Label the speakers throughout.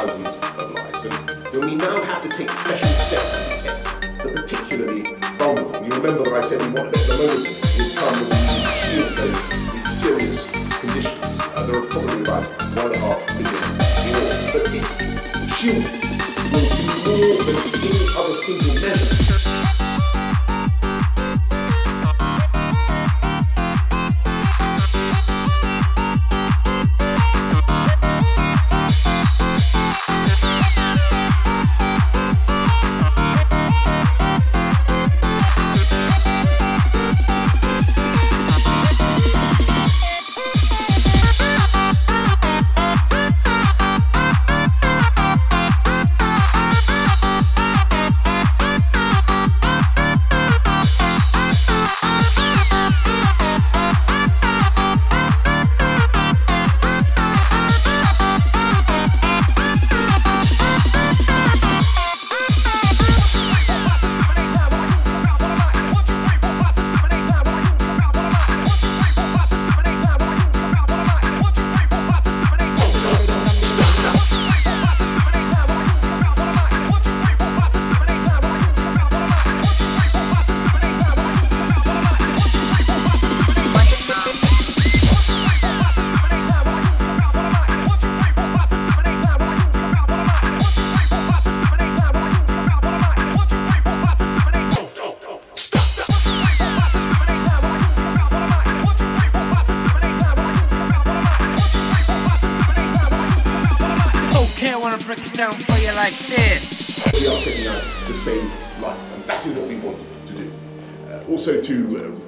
Speaker 1: thousands of lives. And when we now have to take special steps to protect the particularly vulnerable, you remember that I said we want to at the moment will come when shield those in serious conditions. Uh, there are probably about one and a half billion in all. But this shielding will do more than any other single measure.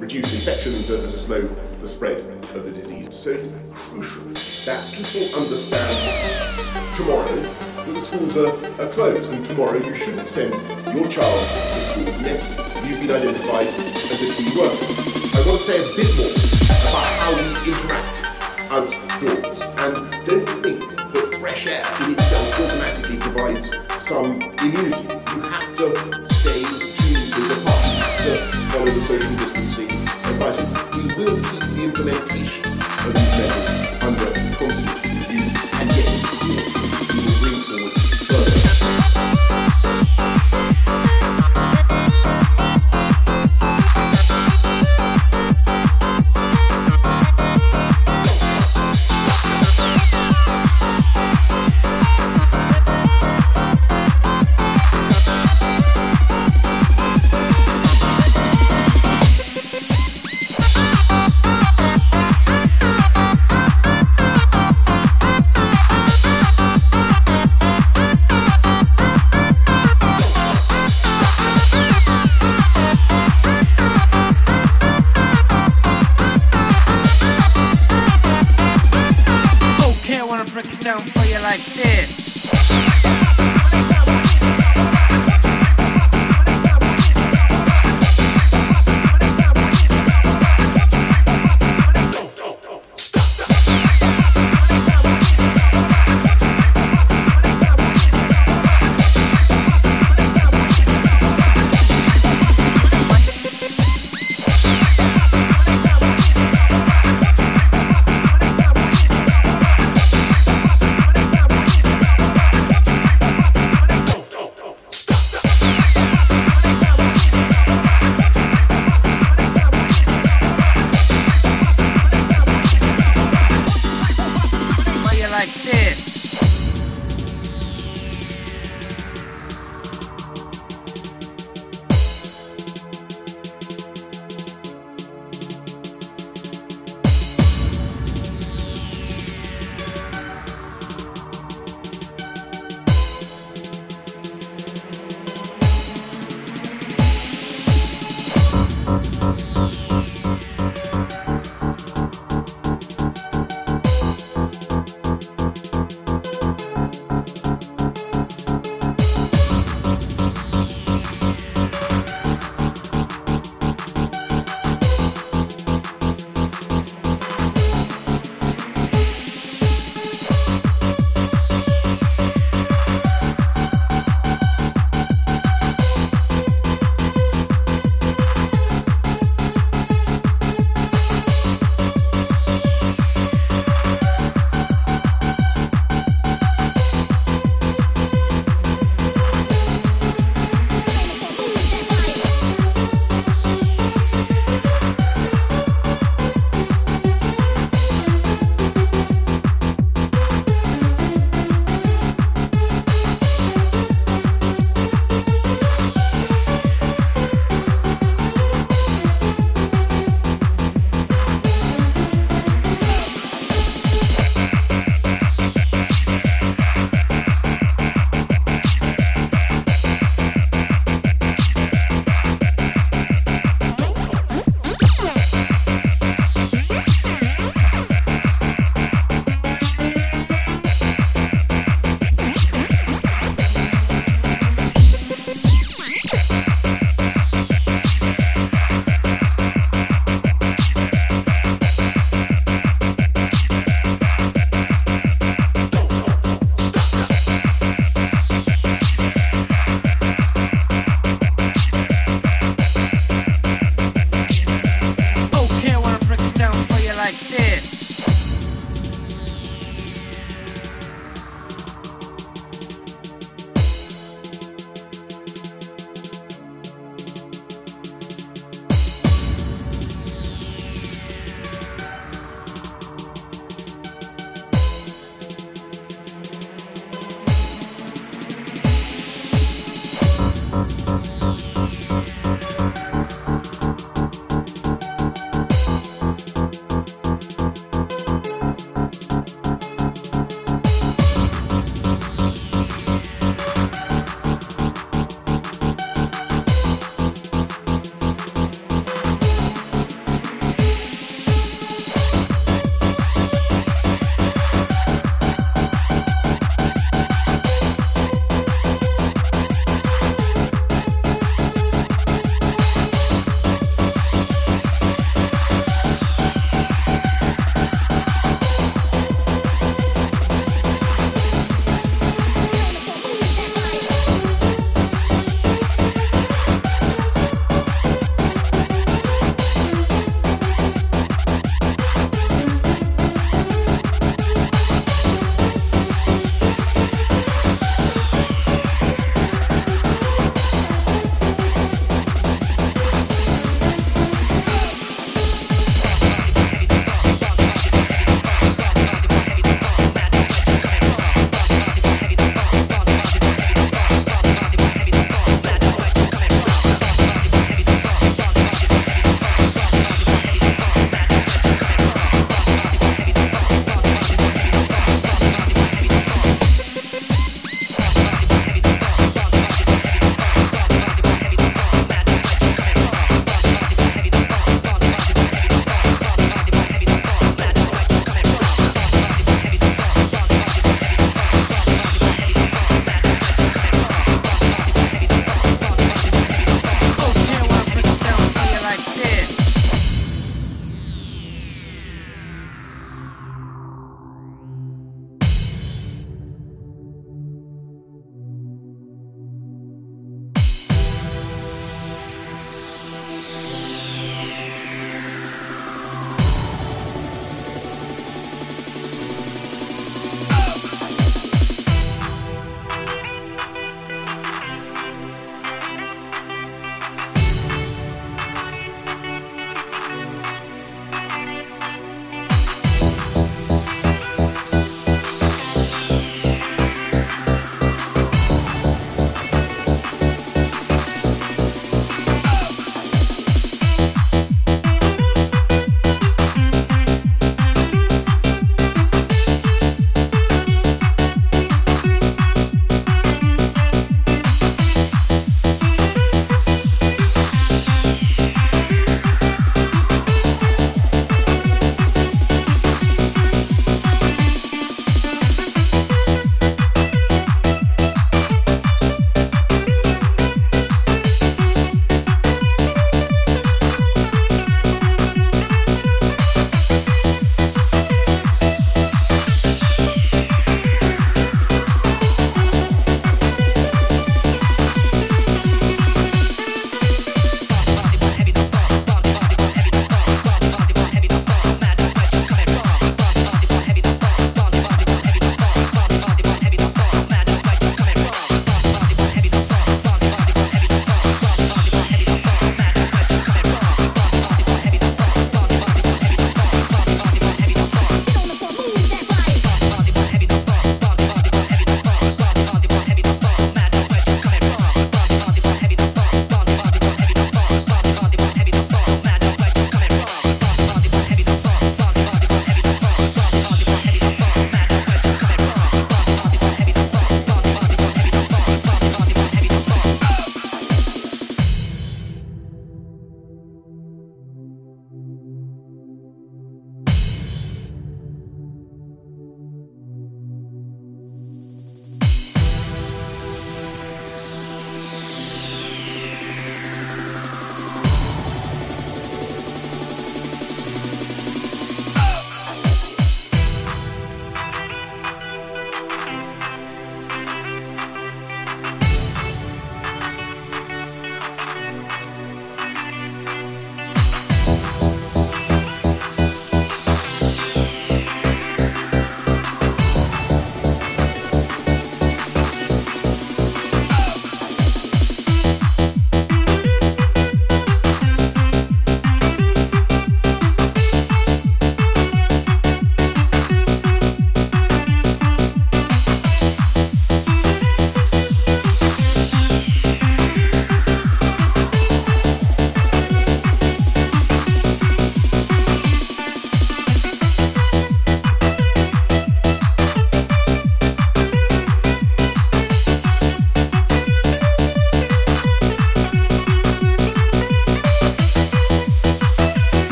Speaker 1: reduce infection and further to slow the spread of the disease. So it's crucial that people understand tomorrow that the schools are, are closed and tomorrow you shouldn't send your child to school unless you've been identified as a key worker. I want to say a bit more about how we interact outdoors and don't think that fresh air in itself automatically provides some immunity. You have to stay tuned the park, to follow the social distancing will be the implementation of these measures under constitutional.